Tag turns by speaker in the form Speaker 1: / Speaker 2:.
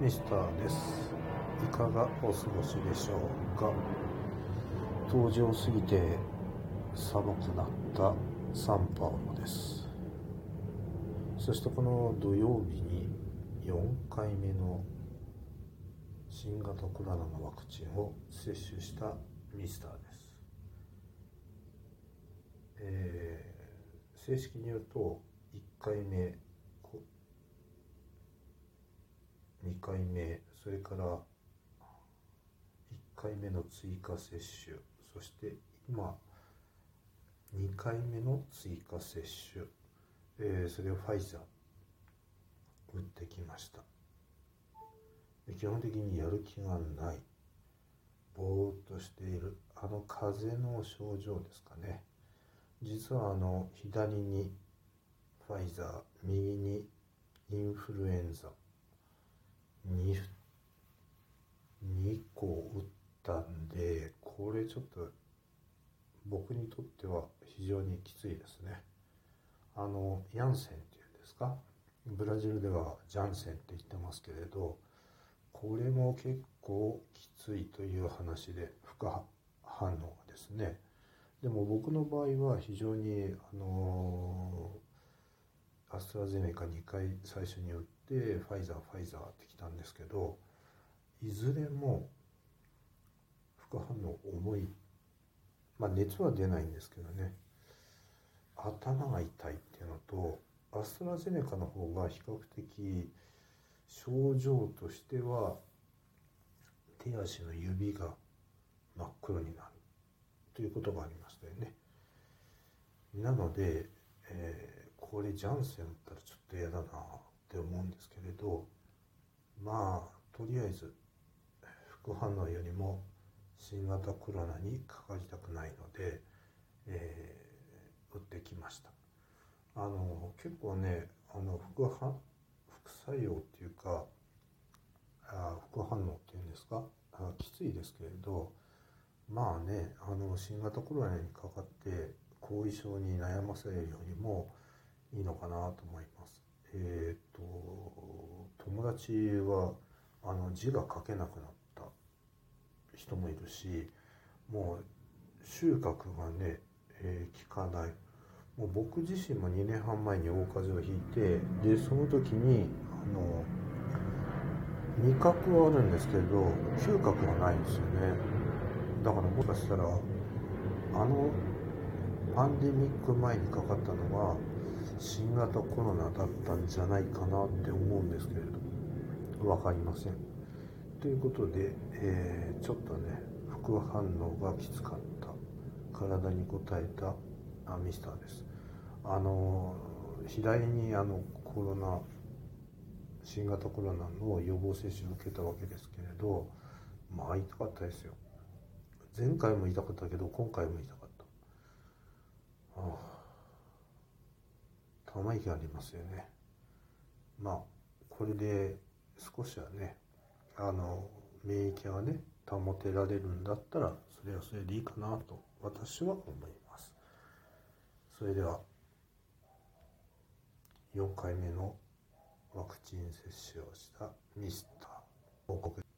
Speaker 1: ミスターです。いかがお過ごしでしょうか？冬至を過ぎて寒くなったサンパウロです。そしてこの土曜日に4回目の新型コロナのワクチンを接種したミスターです、えー、正式に言うと1回目2回目それから1回目の追加接種そして今2回目の追加接種、えー、それをファイザー打ってきました。基本的にやる気がない。ぼーっとしている。あの風邪の症状ですかね。実はあの左にファイザー右にインフルエンザ 2, 2個打ったんでこれちょっと僕にとっては非常にきついですね。あのヤンセンっていうんですか？ブラジルではジャンセンって言ってますけれどこれも結構きついという話で副反応ですね。でも僕の場合は非常にあのアストラゼネカ2回最初に打ってファイザーファイザーってきたんですけどいずれも副反応重いまあ熱は出ないんですけどね頭が痛いっていうのとアストラゼネカの方が比較的症状としては手足の指が真っ黒になるということがありましたよね。なので、えー、これジャンセン打ったらちょっと嫌だなって思うんですけれどまあとりあえず副反応よりも新型コロナにかかりたくないので、えー、打ってきましたあの結構ねあの副反副作用っていうかあ副反応っていうんですか？あきついですけれどまあねあの新型コロナにかかって後遺症に悩ませるよりもいいのかなと思います。えっ、ー、と友達はあの字が書けなくなった人もいるしもう収穫がね、えー、効かないもう僕自身も2年半前に大風邪をひいてでその時にあの味覚はあるんですけど嗅覚がないんですよねだからもしかしたらあのパンデミック前にかかったのは新型コロナだったんじゃないかなって思うんですけれど分かりません。ということで、えー、ちょっとね副反応がきつかった。体に応えたあミスターです。あの左にあのコロナ新型コロナの予防接種を受けたわけですけれどまあ痛かったですよ。前回も痛かったけど今回も痛かった。ああたま息ありますよね。まあこれで少しはねあの免疫がね保てられるんだったらそれはそれでいいかなと私は思います。それでは4回目のワクチン接種をしたミスター報告